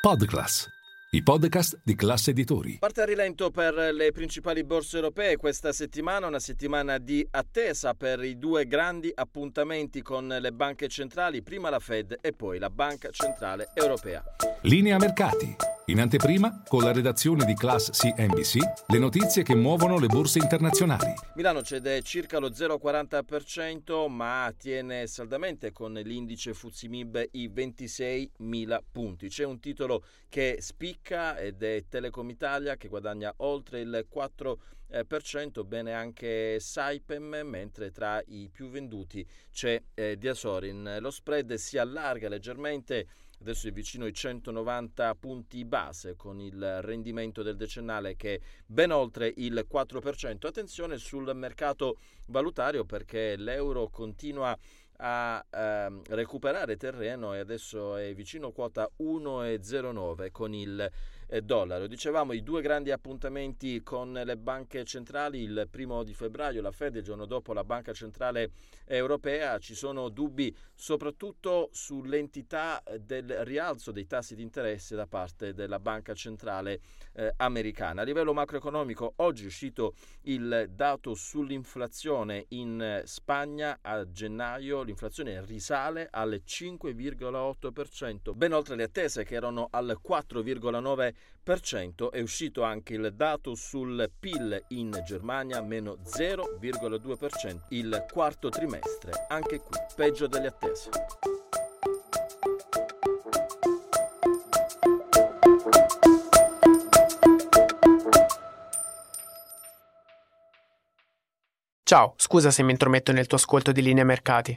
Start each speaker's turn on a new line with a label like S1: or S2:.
S1: Podclass, i podcast di classe editori.
S2: Parte a rilento per le principali borse europee questa settimana, una settimana di attesa per i due grandi appuntamenti con le banche centrali, prima la Fed e poi la Banca Centrale Europea.
S1: Linea mercati. In anteprima, con la redazione di Class CNBC, le notizie che muovono le borse internazionali.
S2: Milano cede circa lo 0,40%, ma tiene saldamente con l'indice Fuzimib i 26.000 punti. C'è un titolo che spicca ed è Telecom Italia che guadagna oltre il 4%, bene anche Saipem, mentre tra i più venduti c'è eh, Diasorin. Lo spread si allarga leggermente adesso è vicino ai 190 punti base con il rendimento del decennale che è ben oltre il 4%. Attenzione sul mercato valutario perché l'euro continua a eh, recuperare terreno e adesso è vicino quota 1,09 con il dollaro. Dicevamo i due grandi appuntamenti con le banche centrali, il primo di febbraio la Fed, il giorno dopo la Banca Centrale Europea, ci sono dubbi soprattutto sull'entità del rialzo dei tassi di interesse da parte della Banca Centrale eh, Americana. A livello macroeconomico oggi è uscito il dato sull'inflazione in Spagna a gennaio, l'inflazione risale al 5,8%, ben oltre le attese che erano al 4,9% è uscito anche il dato sul PIL in Germania, meno 0,2% il quarto trimestre, anche qui peggio delle attese.
S3: Ciao, scusa se mi intrometto nel tuo ascolto di linea mercati.